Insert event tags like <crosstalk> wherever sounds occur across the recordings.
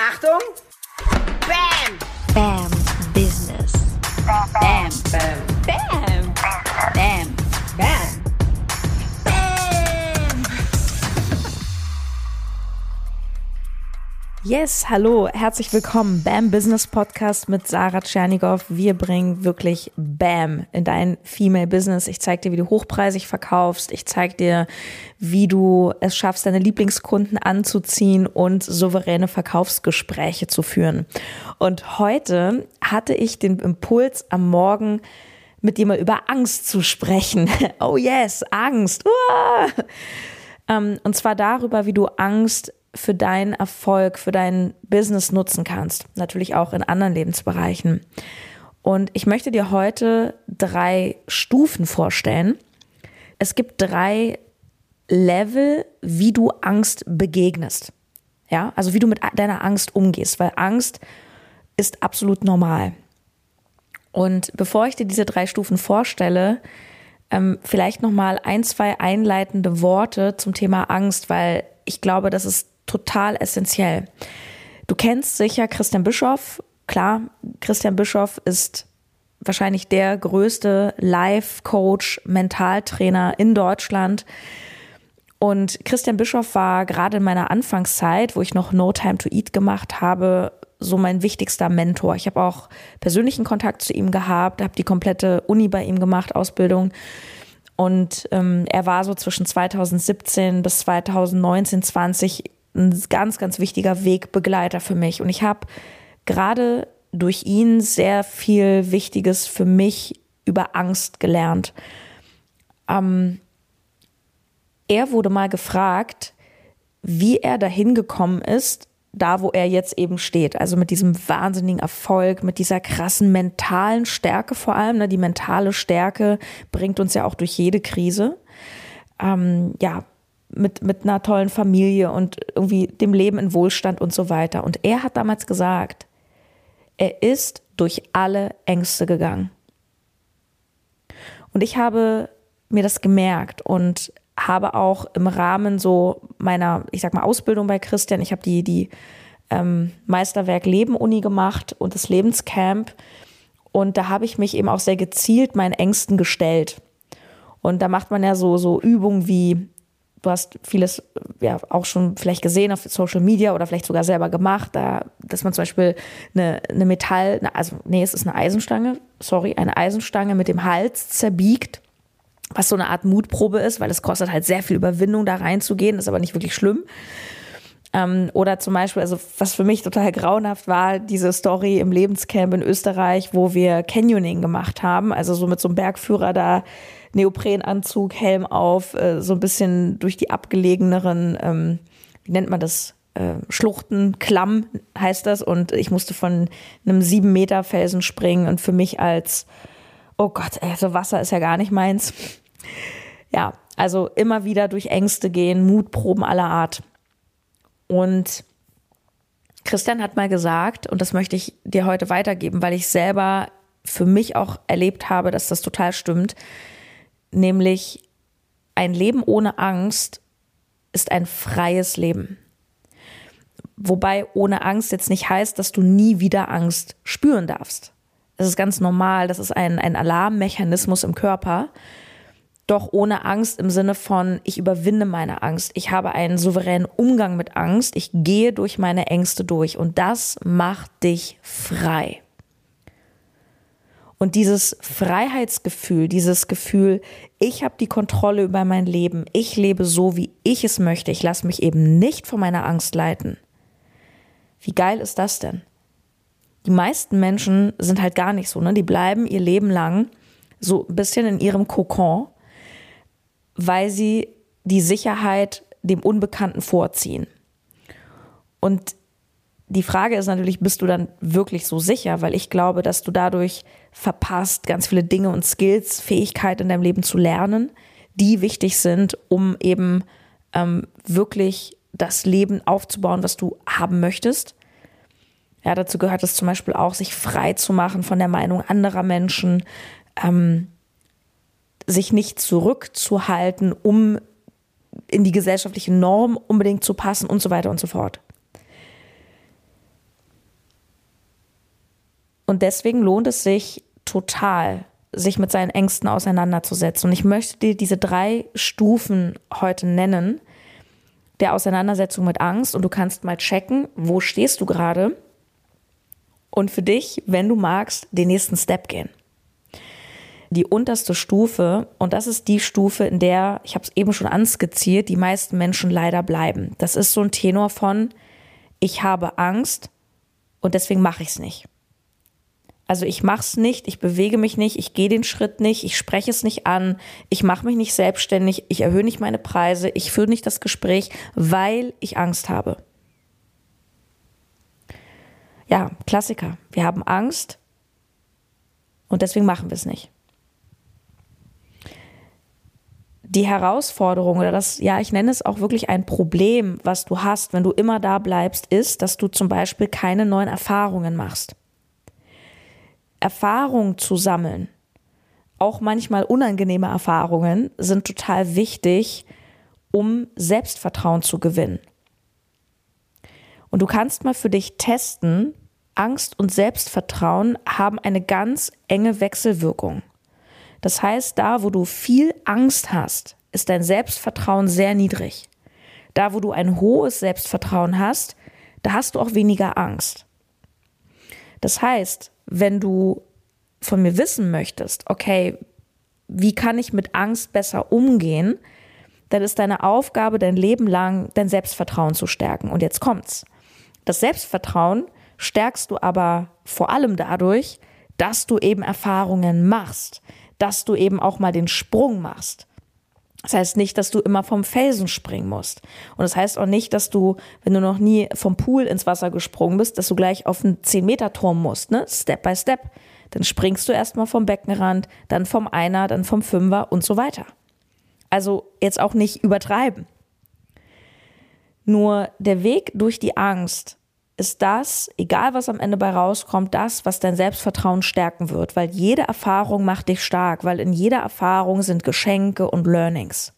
Achtung! Bam! Bam Business. Bam! Bam! Bam. Yes, hallo, herzlich willkommen. Bam Business Podcast mit Sarah Tschernigow. Wir bringen wirklich Bam in dein Female Business. Ich zeige dir, wie du hochpreisig verkaufst. Ich zeige dir, wie du es schaffst, deine Lieblingskunden anzuziehen und souveräne Verkaufsgespräche zu führen. Und heute hatte ich den Impuls am Morgen, mit dir mal über Angst zu sprechen. <laughs> Oh yes, Angst. Uah. Ähm, und zwar darüber, wie du Angst für deinen Erfolg, für dein Business nutzen kannst. Natürlich auch in anderen Lebensbereichen. Und ich möchte dir heute drei Stufen vorstellen. Es gibt drei Level, wie du Angst begegnest. Ja, also wie du mit deiner Angst umgehst, weil Angst ist absolut normal. Und bevor ich dir diese drei Stufen vorstelle, ähm, vielleicht noch mal ein, zwei einleitende Worte zum Thema Angst, weil ich glaube, das ist total essentiell. Du kennst sicher Christian Bischoff. Klar, Christian Bischoff ist wahrscheinlich der größte Life-Coach, Mentaltrainer in Deutschland. Und Christian Bischoff war gerade in meiner Anfangszeit, wo ich noch No Time to Eat gemacht habe, so mein wichtigster Mentor. Ich habe auch persönlichen Kontakt zu ihm gehabt, habe die komplette Uni bei ihm gemacht, Ausbildung. Und ähm, er war so zwischen 2017 bis 2019, 20 ein ganz, ganz wichtiger Wegbegleiter für mich. Und ich habe gerade durch ihn sehr viel Wichtiges für mich über Angst gelernt. Ähm, er wurde mal gefragt, wie er dahin gekommen ist, da wo er jetzt eben steht. Also mit diesem wahnsinnigen Erfolg, mit dieser krassen mentalen Stärke vor allem. Ne? Die mentale Stärke bringt uns ja auch durch jede Krise. Ähm, ja, mit, mit einer tollen Familie und irgendwie dem Leben in Wohlstand und so weiter. Und er hat damals gesagt, er ist durch alle Ängste gegangen. Und ich habe mir das gemerkt und habe auch im Rahmen so meiner, ich sag mal, Ausbildung bei Christian, ich habe die, die ähm, Meisterwerk Leben Uni gemacht und das Lebenscamp. Und da habe ich mich eben auch sehr gezielt meinen Ängsten gestellt. Und da macht man ja so, so Übungen wie du hast vieles ja auch schon vielleicht gesehen auf Social Media oder vielleicht sogar selber gemacht, da, dass man zum Beispiel eine, eine Metall, also nee, es ist eine Eisenstange, sorry, eine Eisenstange mit dem Hals zerbiegt, was so eine Art Mutprobe ist, weil es kostet halt sehr viel Überwindung, da reinzugehen, ist aber nicht wirklich schlimm. Ähm, oder zum Beispiel, also was für mich total grauenhaft war, diese Story im Lebenscamp in Österreich, wo wir Canyoning gemacht haben, also so mit so einem Bergführer da Neoprenanzug, Helm auf, äh, so ein bisschen durch die abgelegeneren, ähm, wie nennt man das? Äh, Schluchten, Klamm heißt das. Und ich musste von einem sieben Meter Felsen springen. Und für mich als, oh Gott, also Wasser ist ja gar nicht meins. Ja, also immer wieder durch Ängste gehen, Mutproben aller Art. Und Christian hat mal gesagt, und das möchte ich dir heute weitergeben, weil ich selber für mich auch erlebt habe, dass das total stimmt nämlich ein Leben ohne Angst ist ein freies Leben. Wobei ohne Angst jetzt nicht heißt, dass du nie wieder Angst spüren darfst. Es ist ganz normal, das ist ein, ein Alarmmechanismus im Körper. Doch ohne Angst im Sinne von, ich überwinde meine Angst. Ich habe einen souveränen Umgang mit Angst. Ich gehe durch meine Ängste durch. Und das macht dich frei. Und dieses Freiheitsgefühl, dieses Gefühl, ich habe die Kontrolle über mein Leben, ich lebe so, wie ich es möchte, ich lasse mich eben nicht von meiner Angst leiten. Wie geil ist das denn? Die meisten Menschen sind halt gar nicht so, ne? Die bleiben ihr Leben lang so ein bisschen in ihrem Kokon, weil sie die Sicherheit dem Unbekannten vorziehen. Und die Frage ist natürlich, bist du dann wirklich so sicher? Weil ich glaube, dass du dadurch verpasst, ganz viele Dinge und Skills, Fähigkeiten in deinem Leben zu lernen, die wichtig sind, um eben ähm, wirklich das Leben aufzubauen, was du haben möchtest. Ja, dazu gehört es zum Beispiel auch, sich frei zu machen von der Meinung anderer Menschen, ähm, sich nicht zurückzuhalten, um in die gesellschaftliche Norm unbedingt zu passen und so weiter und so fort. Und deswegen lohnt es sich total, sich mit seinen Ängsten auseinanderzusetzen. Und ich möchte dir diese drei Stufen heute nennen der Auseinandersetzung mit Angst. Und du kannst mal checken, wo stehst du gerade und für dich, wenn du magst, den nächsten Step gehen. Die unterste Stufe, und das ist die Stufe, in der, ich habe es eben schon anskizziert, die meisten Menschen leider bleiben. Das ist so ein Tenor von, ich habe Angst und deswegen mache ich es nicht. Also ich mache es nicht, ich bewege mich nicht, ich gehe den Schritt nicht, ich spreche es nicht an, ich mache mich nicht selbstständig, ich erhöhe nicht meine Preise, ich führe nicht das Gespräch, weil ich Angst habe. Ja, Klassiker. Wir haben Angst und deswegen machen wir es nicht. Die Herausforderung oder das, ja, ich nenne es auch wirklich ein Problem, was du hast, wenn du immer da bleibst, ist, dass du zum Beispiel keine neuen Erfahrungen machst. Erfahrung zu sammeln, auch manchmal unangenehme Erfahrungen, sind total wichtig, um Selbstvertrauen zu gewinnen. Und du kannst mal für dich testen, Angst und Selbstvertrauen haben eine ganz enge Wechselwirkung. Das heißt, da, wo du viel Angst hast, ist dein Selbstvertrauen sehr niedrig. Da, wo du ein hohes Selbstvertrauen hast, da hast du auch weniger Angst. Das heißt, wenn du von mir wissen möchtest, okay, wie kann ich mit Angst besser umgehen, dann ist deine Aufgabe, dein Leben lang dein Selbstvertrauen zu stärken. Und jetzt kommt's. Das Selbstvertrauen stärkst du aber vor allem dadurch, dass du eben Erfahrungen machst, dass du eben auch mal den Sprung machst. Das heißt nicht, dass du immer vom Felsen springen musst. Und das heißt auch nicht, dass du, wenn du noch nie vom Pool ins Wasser gesprungen bist, dass du gleich auf einen 10-Meter-Turm musst, ne? Step by Step. Dann springst du erstmal vom Beckenrand, dann vom Einer, dann vom Fünfer und so weiter. Also jetzt auch nicht übertreiben. Nur der Weg durch die Angst ist das, egal was am Ende bei rauskommt, das, was dein Selbstvertrauen stärken wird, weil jede Erfahrung macht dich stark, weil in jeder Erfahrung sind Geschenke und Learnings.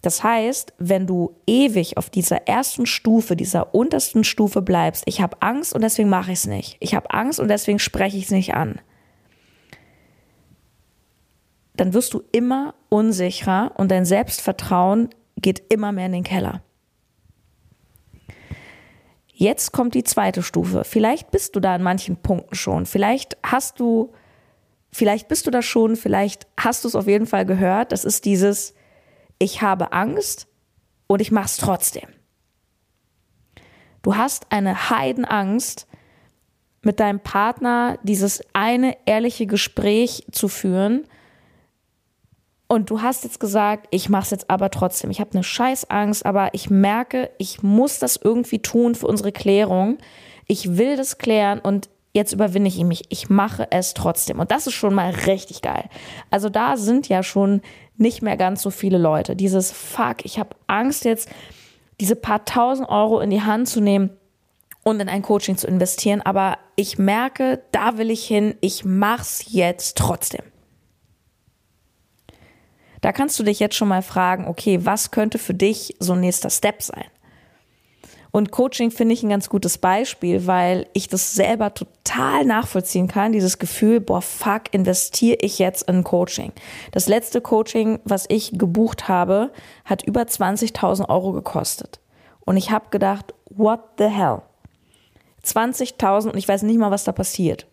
Das heißt, wenn du ewig auf dieser ersten Stufe, dieser untersten Stufe bleibst, ich habe Angst und deswegen mache ich es nicht. Ich habe Angst und deswegen spreche ich es nicht an. Dann wirst du immer unsicherer und dein Selbstvertrauen geht immer mehr in den Keller. Jetzt kommt die zweite Stufe. Vielleicht bist du da in manchen Punkten schon. Vielleicht hast du, vielleicht bist du da schon, vielleicht hast du es auf jeden Fall gehört. Das ist dieses, ich habe Angst und ich mache es trotzdem. Du hast eine Heidenangst, mit deinem Partner dieses eine ehrliche Gespräch zu führen, und du hast jetzt gesagt, ich mache es jetzt aber trotzdem. Ich habe eine Scheißangst, aber ich merke, ich muss das irgendwie tun für unsere Klärung. Ich will das klären und jetzt überwinde ich mich. Ich mache es trotzdem. Und das ist schon mal richtig geil. Also da sind ja schon nicht mehr ganz so viele Leute. Dieses Fuck, ich habe Angst jetzt, diese paar tausend Euro in die Hand zu nehmen und in ein Coaching zu investieren. Aber ich merke, da will ich hin. Ich mache es jetzt trotzdem. Da kannst du dich jetzt schon mal fragen, okay, was könnte für dich so ein nächster Step sein? Und Coaching finde ich ein ganz gutes Beispiel, weil ich das selber total nachvollziehen kann, dieses Gefühl, boah, fuck, investiere ich jetzt in Coaching. Das letzte Coaching, was ich gebucht habe, hat über 20.000 Euro gekostet. Und ich habe gedacht, what the hell? 20.000 und ich weiß nicht mal, was da passiert.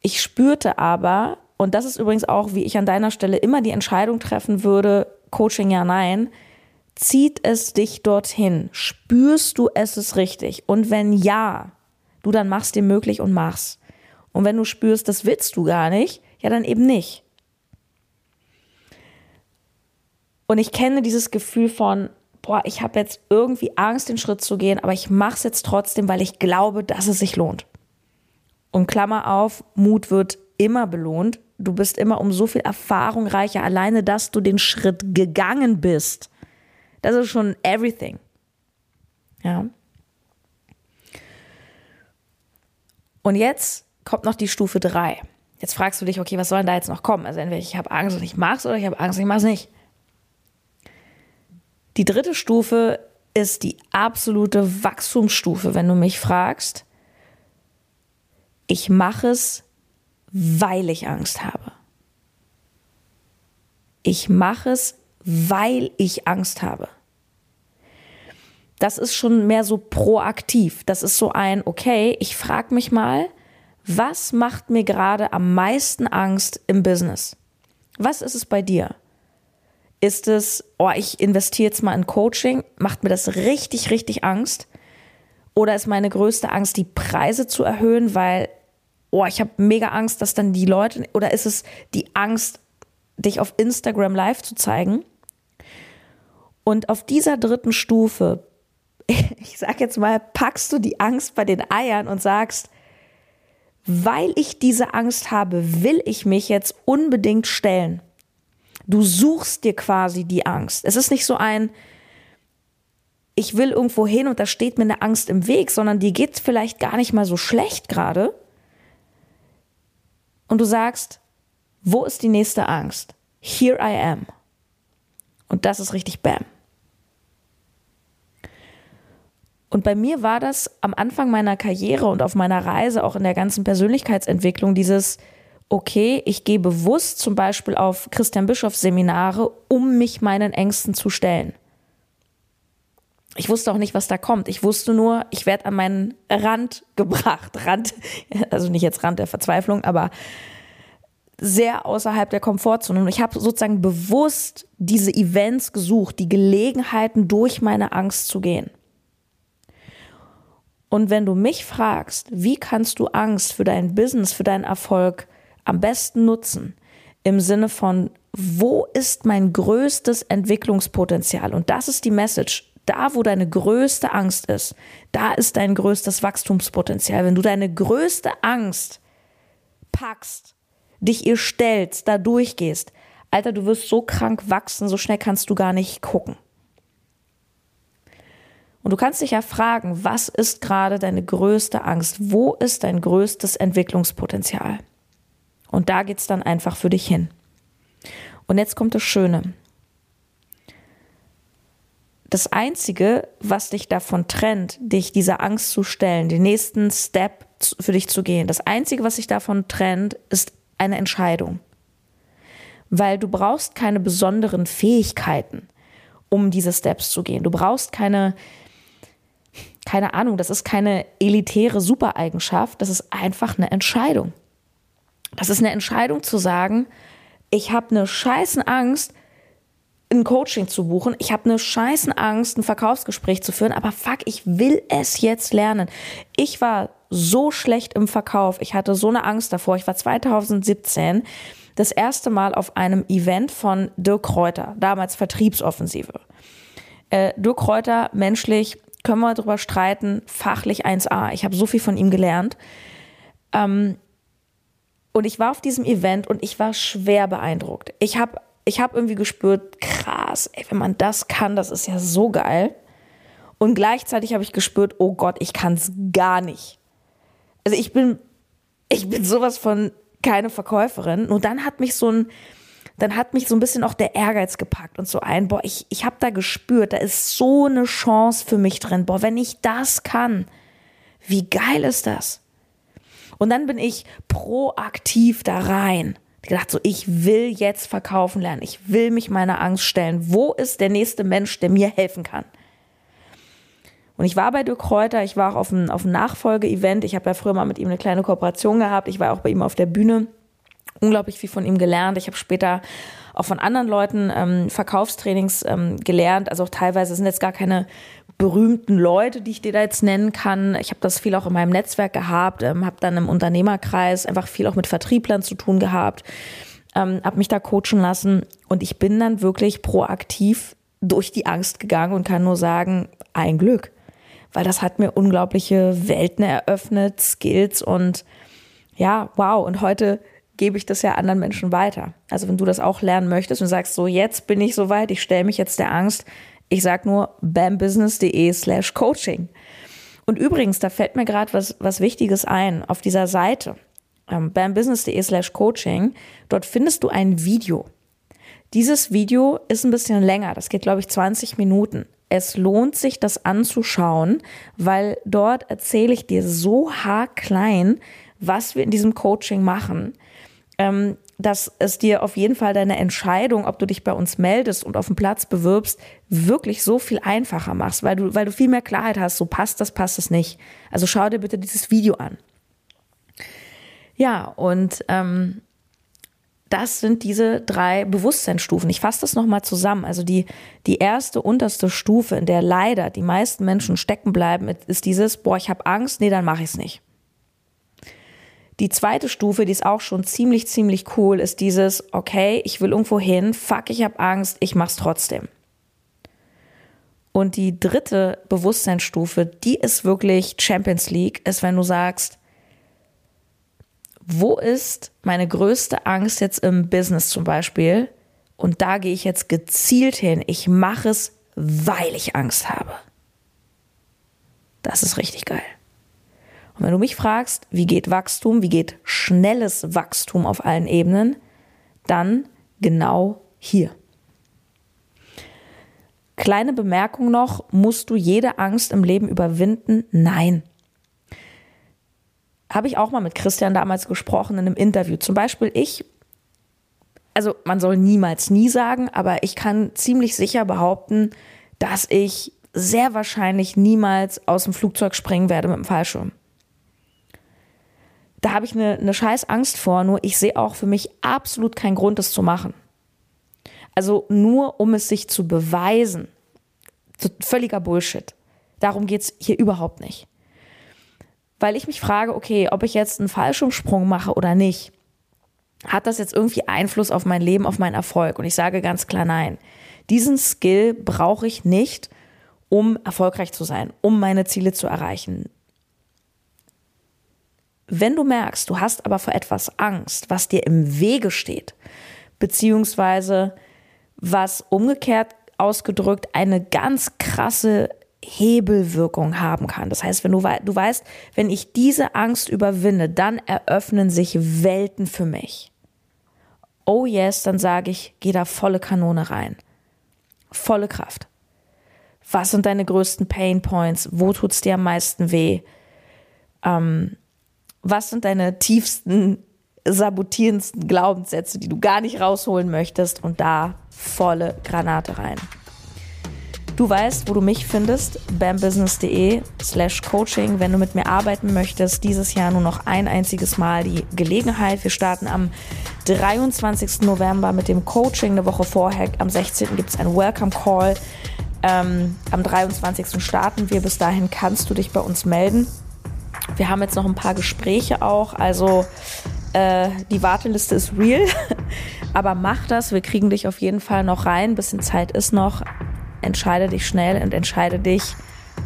Ich spürte aber, und das ist übrigens auch, wie ich an deiner Stelle immer die Entscheidung treffen würde, Coaching ja, nein, zieht es dich dorthin? Spürst du es ist richtig? Und wenn ja, du dann machst dir möglich und machst. Und wenn du spürst, das willst du gar nicht, ja dann eben nicht. Und ich kenne dieses Gefühl von, boah, ich habe jetzt irgendwie Angst, den Schritt zu gehen, aber ich mache es jetzt trotzdem, weil ich glaube, dass es sich lohnt. Und Klammer auf, Mut wird immer belohnt du bist immer um so viel Erfahrung reicher, alleine, dass du den Schritt gegangen bist. Das ist schon everything. Ja. Und jetzt kommt noch die Stufe 3. Jetzt fragst du dich, okay, was soll denn da jetzt noch kommen? Also entweder ich habe Angst und ich mach's oder ich habe Angst und ich mach's nicht. Die dritte Stufe ist die absolute Wachstumsstufe, wenn du mich fragst. Ich mache es, weil ich Angst habe. Ich mache es, weil ich Angst habe. Das ist schon mehr so proaktiv. Das ist so ein, okay, ich frage mich mal, was macht mir gerade am meisten Angst im Business? Was ist es bei dir? Ist es, oh, ich investiere jetzt mal in Coaching, macht mir das richtig, richtig Angst? Oder ist meine größte Angst, die Preise zu erhöhen, weil, oh, ich habe mega Angst, dass dann die Leute, oder ist es die Angst, dich auf Instagram live zu zeigen? Und auf dieser dritten Stufe, <laughs> ich sag jetzt mal, packst du die Angst bei den Eiern und sagst, weil ich diese Angst habe, will ich mich jetzt unbedingt stellen. Du suchst dir quasi die Angst. Es ist nicht so ein, ich will irgendwo hin und da steht mir eine Angst im Weg, sondern dir geht es vielleicht gar nicht mal so schlecht gerade. Und du sagst, wo ist die nächste Angst? Here I am. Und das ist richtig Bam. Und bei mir war das am Anfang meiner Karriere und auf meiner Reise, auch in der ganzen Persönlichkeitsentwicklung, dieses, okay, ich gehe bewusst zum Beispiel auf Christian Bischoff Seminare, um mich meinen Ängsten zu stellen. Ich wusste auch nicht, was da kommt. Ich wusste nur, ich werde an meinen Rand gebracht. <laughs> Rand, also nicht jetzt Rand der Verzweiflung, aber sehr außerhalb der Komfortzone. Und ich habe sozusagen bewusst diese Events gesucht, die Gelegenheiten, durch meine Angst zu gehen. Und wenn du mich fragst, wie kannst du Angst für dein Business, für deinen Erfolg am besten nutzen, im Sinne von, wo ist mein größtes Entwicklungspotenzial? Und das ist die Message. Da, wo deine größte Angst ist, da ist dein größtes Wachstumspotenzial. Wenn du deine größte Angst packst, dich ihr stellst, da durchgehst, Alter, du wirst so krank wachsen, so schnell kannst du gar nicht gucken. Und du kannst dich ja fragen, was ist gerade deine größte Angst? Wo ist dein größtes Entwicklungspotenzial? Und da geht es dann einfach für dich hin. Und jetzt kommt das Schöne. Das Einzige, was dich davon trennt, dich dieser Angst zu stellen, den nächsten Step für dich zu gehen, das Einzige, was dich davon trennt, ist eine Entscheidung. Weil du brauchst keine besonderen Fähigkeiten, um diese Steps zu gehen. Du brauchst keine keine Ahnung, das ist keine elitäre Supereigenschaft, das ist einfach eine Entscheidung. Das ist eine Entscheidung zu sagen, ich habe eine scheißen Angst, ein Coaching zu buchen. Ich habe eine scheißen Angst, ein Verkaufsgespräch zu führen, aber fuck, ich will es jetzt lernen. Ich war so schlecht im Verkauf. Ich hatte so eine Angst davor. Ich war 2017 das erste Mal auf einem Event von Dirk Kräuter, damals Vertriebsoffensive. Äh, Dirk Kräuter, menschlich können wir darüber streiten, fachlich 1A. Ich habe so viel von ihm gelernt. Ähm, und ich war auf diesem Event und ich war schwer beeindruckt. Ich habe ich hab irgendwie gespürt, krass, ey, wenn man das kann, das ist ja so geil. Und gleichzeitig habe ich gespürt, oh Gott, ich kann es gar nicht. Also ich bin, ich bin sowas von keine Verkäuferin. Und dann hat mich so ein, dann hat mich so ein bisschen auch der Ehrgeiz gepackt und so ein, boah, ich, ich habe da gespürt, da ist so eine Chance für mich drin. Boah, wenn ich das kann, wie geil ist das? Und dann bin ich proaktiv da rein. Gedacht so, ich will jetzt verkaufen lernen. Ich will mich meiner Angst stellen. Wo ist der nächste Mensch, der mir helfen kann? Und ich war bei Dirk Kräuter, ich war auch auf einem, auf einem Nachfolge-Event. Ich habe ja früher mal mit ihm eine kleine Kooperation gehabt. Ich war auch bei ihm auf der Bühne unglaublich viel von ihm gelernt. Ich habe später auch von anderen Leuten ähm, Verkaufstrainings ähm, gelernt. Also auch teilweise sind jetzt gar keine berühmten Leute, die ich dir da jetzt nennen kann. Ich habe das viel auch in meinem Netzwerk gehabt, ähm, habe dann im Unternehmerkreis einfach viel auch mit Vertrieblern zu tun gehabt, ähm, habe mich da coachen lassen und ich bin dann wirklich proaktiv durch die Angst gegangen und kann nur sagen, ein Glück, weil das hat mir unglaubliche Welten eröffnet, Skills und ja, wow. Und heute gebe ich das ja anderen Menschen weiter. Also wenn du das auch lernen möchtest und sagst, so jetzt bin ich soweit, ich stelle mich jetzt der Angst, ich sag nur bambusiness.de slash coaching. Und übrigens, da fällt mir gerade was, was Wichtiges ein auf dieser Seite, ähm, bambusiness.de slash coaching, dort findest du ein Video. Dieses Video ist ein bisschen länger, das geht, glaube ich, 20 Minuten. Es lohnt sich, das anzuschauen, weil dort erzähle ich dir so haarklein, was wir in diesem Coaching machen, ähm, dass es dir auf jeden Fall deine Entscheidung, ob du dich bei uns meldest und auf den Platz bewirbst, wirklich so viel einfacher machst, weil du, weil du viel mehr Klarheit hast, so passt das, passt es nicht. Also schau dir bitte dieses Video an. Ja, und ähm, das sind diese drei Bewusstseinsstufen. Ich fasse das nochmal zusammen. Also die, die erste, unterste Stufe, in der leider die meisten Menschen stecken bleiben, ist dieses, boah, ich habe Angst, nee, dann mache ich es nicht. Die zweite Stufe, die ist auch schon ziemlich, ziemlich cool, ist dieses, okay, ich will irgendwo hin, fuck, ich habe Angst, ich mach's trotzdem. Und die dritte Bewusstseinsstufe, die ist wirklich Champions League, ist, wenn du sagst, wo ist meine größte Angst jetzt im Business zum Beispiel? Und da gehe ich jetzt gezielt hin. Ich mache es, weil ich Angst habe. Das ist richtig geil. Und wenn du mich fragst, wie geht Wachstum, wie geht schnelles Wachstum auf allen Ebenen, dann genau hier. Kleine Bemerkung noch, musst du jede Angst im Leben überwinden? Nein habe ich auch mal mit Christian damals gesprochen in einem Interview. Zum Beispiel ich, also man soll niemals nie sagen, aber ich kann ziemlich sicher behaupten, dass ich sehr wahrscheinlich niemals aus dem Flugzeug springen werde mit dem Fallschirm. Da habe ich eine, eine scheiß Angst vor, nur ich sehe auch für mich absolut keinen Grund, das zu machen. Also nur um es sich zu beweisen. Völliger Bullshit. Darum geht es hier überhaupt nicht weil ich mich frage, okay, ob ich jetzt einen Fallschirmsprung mache oder nicht, hat das jetzt irgendwie Einfluss auf mein Leben, auf meinen Erfolg? Und ich sage ganz klar nein. Diesen Skill brauche ich nicht, um erfolgreich zu sein, um meine Ziele zu erreichen. Wenn du merkst, du hast aber vor etwas Angst, was dir im Wege steht, beziehungsweise was umgekehrt ausgedrückt eine ganz krasse Hebelwirkung haben kann. Das heißt, wenn du, du weißt, wenn ich diese Angst überwinde, dann eröffnen sich Welten für mich. Oh yes, dann sage ich, geh da volle Kanone rein. Volle Kraft. Was sind deine größten Pain Points? Wo tut es dir am meisten weh? Ähm, was sind deine tiefsten, sabotierendsten Glaubenssätze, die du gar nicht rausholen möchtest? Und da volle Granate rein. Du weißt, wo du mich findest, bambusiness.de slash coaching. Wenn du mit mir arbeiten möchtest, dieses Jahr nur noch ein einziges Mal die Gelegenheit. Wir starten am 23. November mit dem Coaching. Eine Woche vorher, am 16. gibt es einen Welcome Call. Ähm, am 23. starten wir. Bis dahin kannst du dich bei uns melden. Wir haben jetzt noch ein paar Gespräche auch. Also äh, die Warteliste ist real. <laughs> Aber mach das. Wir kriegen dich auf jeden Fall noch rein. Ein bisschen Zeit ist noch entscheide dich schnell und entscheide dich,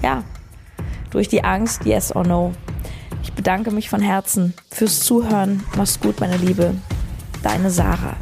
ja, durch die Angst, yes or no. Ich bedanke mich von Herzen fürs Zuhören. Mach's gut, meine Liebe. Deine Sarah.